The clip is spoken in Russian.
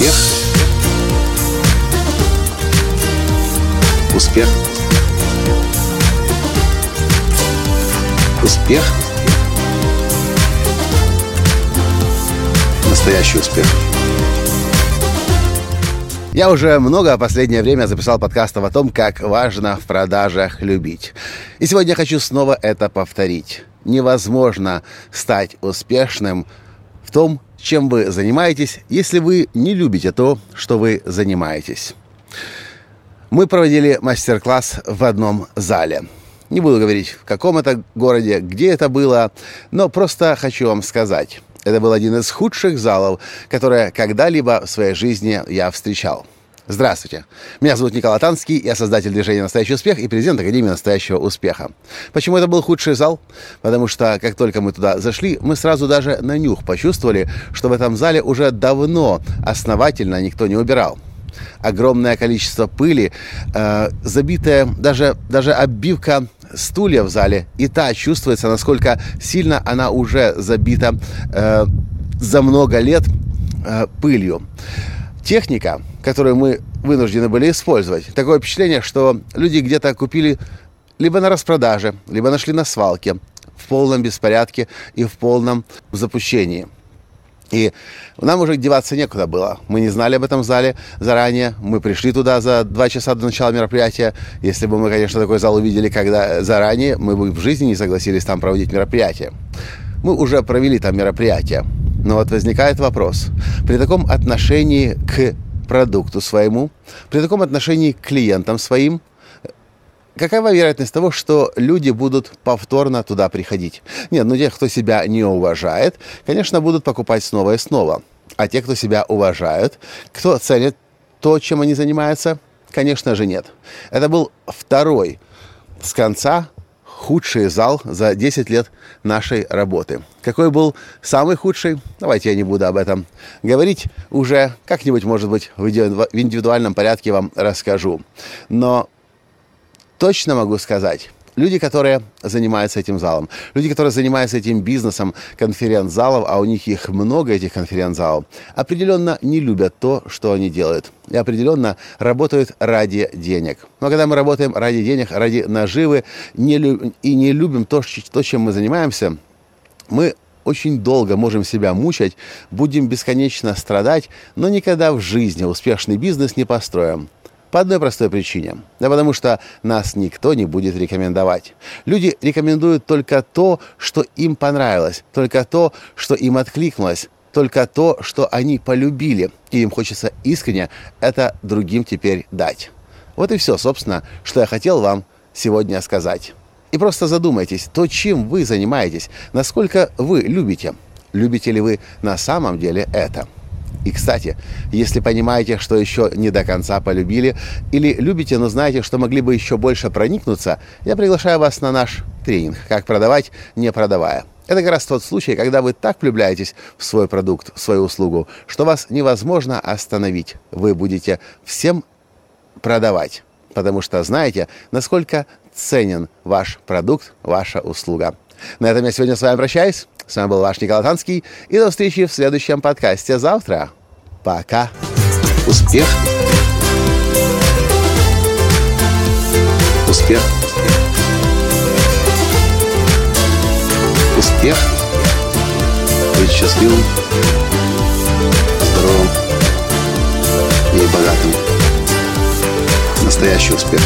Успех. Успех. Успех. Настоящий успех. Я уже много в последнее время записал подкастов о том, как важно в продажах любить. И сегодня я хочу снова это повторить. Невозможно стать успешным в том, чем вы занимаетесь, если вы не любите то, что вы занимаетесь. Мы проводили мастер-класс в одном зале. Не буду говорить, в каком это городе, где это было, но просто хочу вам сказать. Это был один из худших залов, которые когда-либо в своей жизни я встречал. Здравствуйте. Меня зовут Николай Танский, я создатель движения «Настоящий успех» и президент Академии «Настоящего успеха». Почему это был худший зал? Потому что, как только мы туда зашли, мы сразу даже на нюх почувствовали, что в этом зале уже давно основательно никто не убирал огромное количество пыли, э, забитая даже, даже оббивка стулья в зале, и та чувствуется, насколько сильно она уже забита э, за много лет э, пылью. Техника, которую мы вынуждены были использовать, такое впечатление, что люди где-то купили либо на распродаже, либо нашли на свалке в полном беспорядке и в полном запущении. И нам уже деваться некуда было. Мы не знали об этом зале заранее. Мы пришли туда за два часа до начала мероприятия. Если бы мы, конечно, такой зал увидели когда заранее, мы бы в жизни не согласились там проводить мероприятие. Мы уже провели там мероприятие. Но вот возникает вопрос. При таком отношении к продукту своему, при таком отношении к клиентам своим, какова вероятность того, что люди будут повторно туда приходить? Нет, ну те, кто себя не уважает, конечно, будут покупать снова и снова. А те, кто себя уважают, кто ценит то, чем они занимаются, конечно же, нет. Это был второй с конца худший зал за 10 лет нашей работы. Какой был самый худший? Давайте я не буду об этом говорить. Уже как-нибудь, может быть, в индивидуальном порядке вам расскажу. Но точно могу сказать, люди, которые занимаются этим залом, люди, которые занимаются этим бизнесом конференц-залов, а у них их много, этих конференц-залов, определенно не любят то, что они делают. И определенно работают ради денег. Но когда мы работаем ради денег, ради наживы не лю- и не любим то, то, чем мы занимаемся, мы очень долго можем себя мучать, будем бесконечно страдать, но никогда в жизни успешный бизнес не построим. По одной простой причине. Да потому что нас никто не будет рекомендовать. Люди рекомендуют только то, что им понравилось, только то, что им откликнулось, только то, что они полюбили, и им хочется искренне это другим теперь дать. Вот и все, собственно, что я хотел вам сегодня сказать. И просто задумайтесь, то, чем вы занимаетесь, насколько вы любите. Любите ли вы на самом деле это? И, кстати, если понимаете, что еще не до конца полюбили, или любите, но знаете, что могли бы еще больше проникнуться, я приглашаю вас на наш тренинг «Как продавать, не продавая». Это как раз тот случай, когда вы так влюбляетесь в свой продукт, в свою услугу, что вас невозможно остановить. Вы будете всем продавать, потому что знаете, насколько ценен ваш продукт, ваша услуга. На этом я сегодня с вами прощаюсь. С вами был ваш Николай Танский. И до встречи в следующем подкасте завтра. Пока. Успех. Успех. Успех. Быть счастливым, здоровым и богатым. Настоящий успех.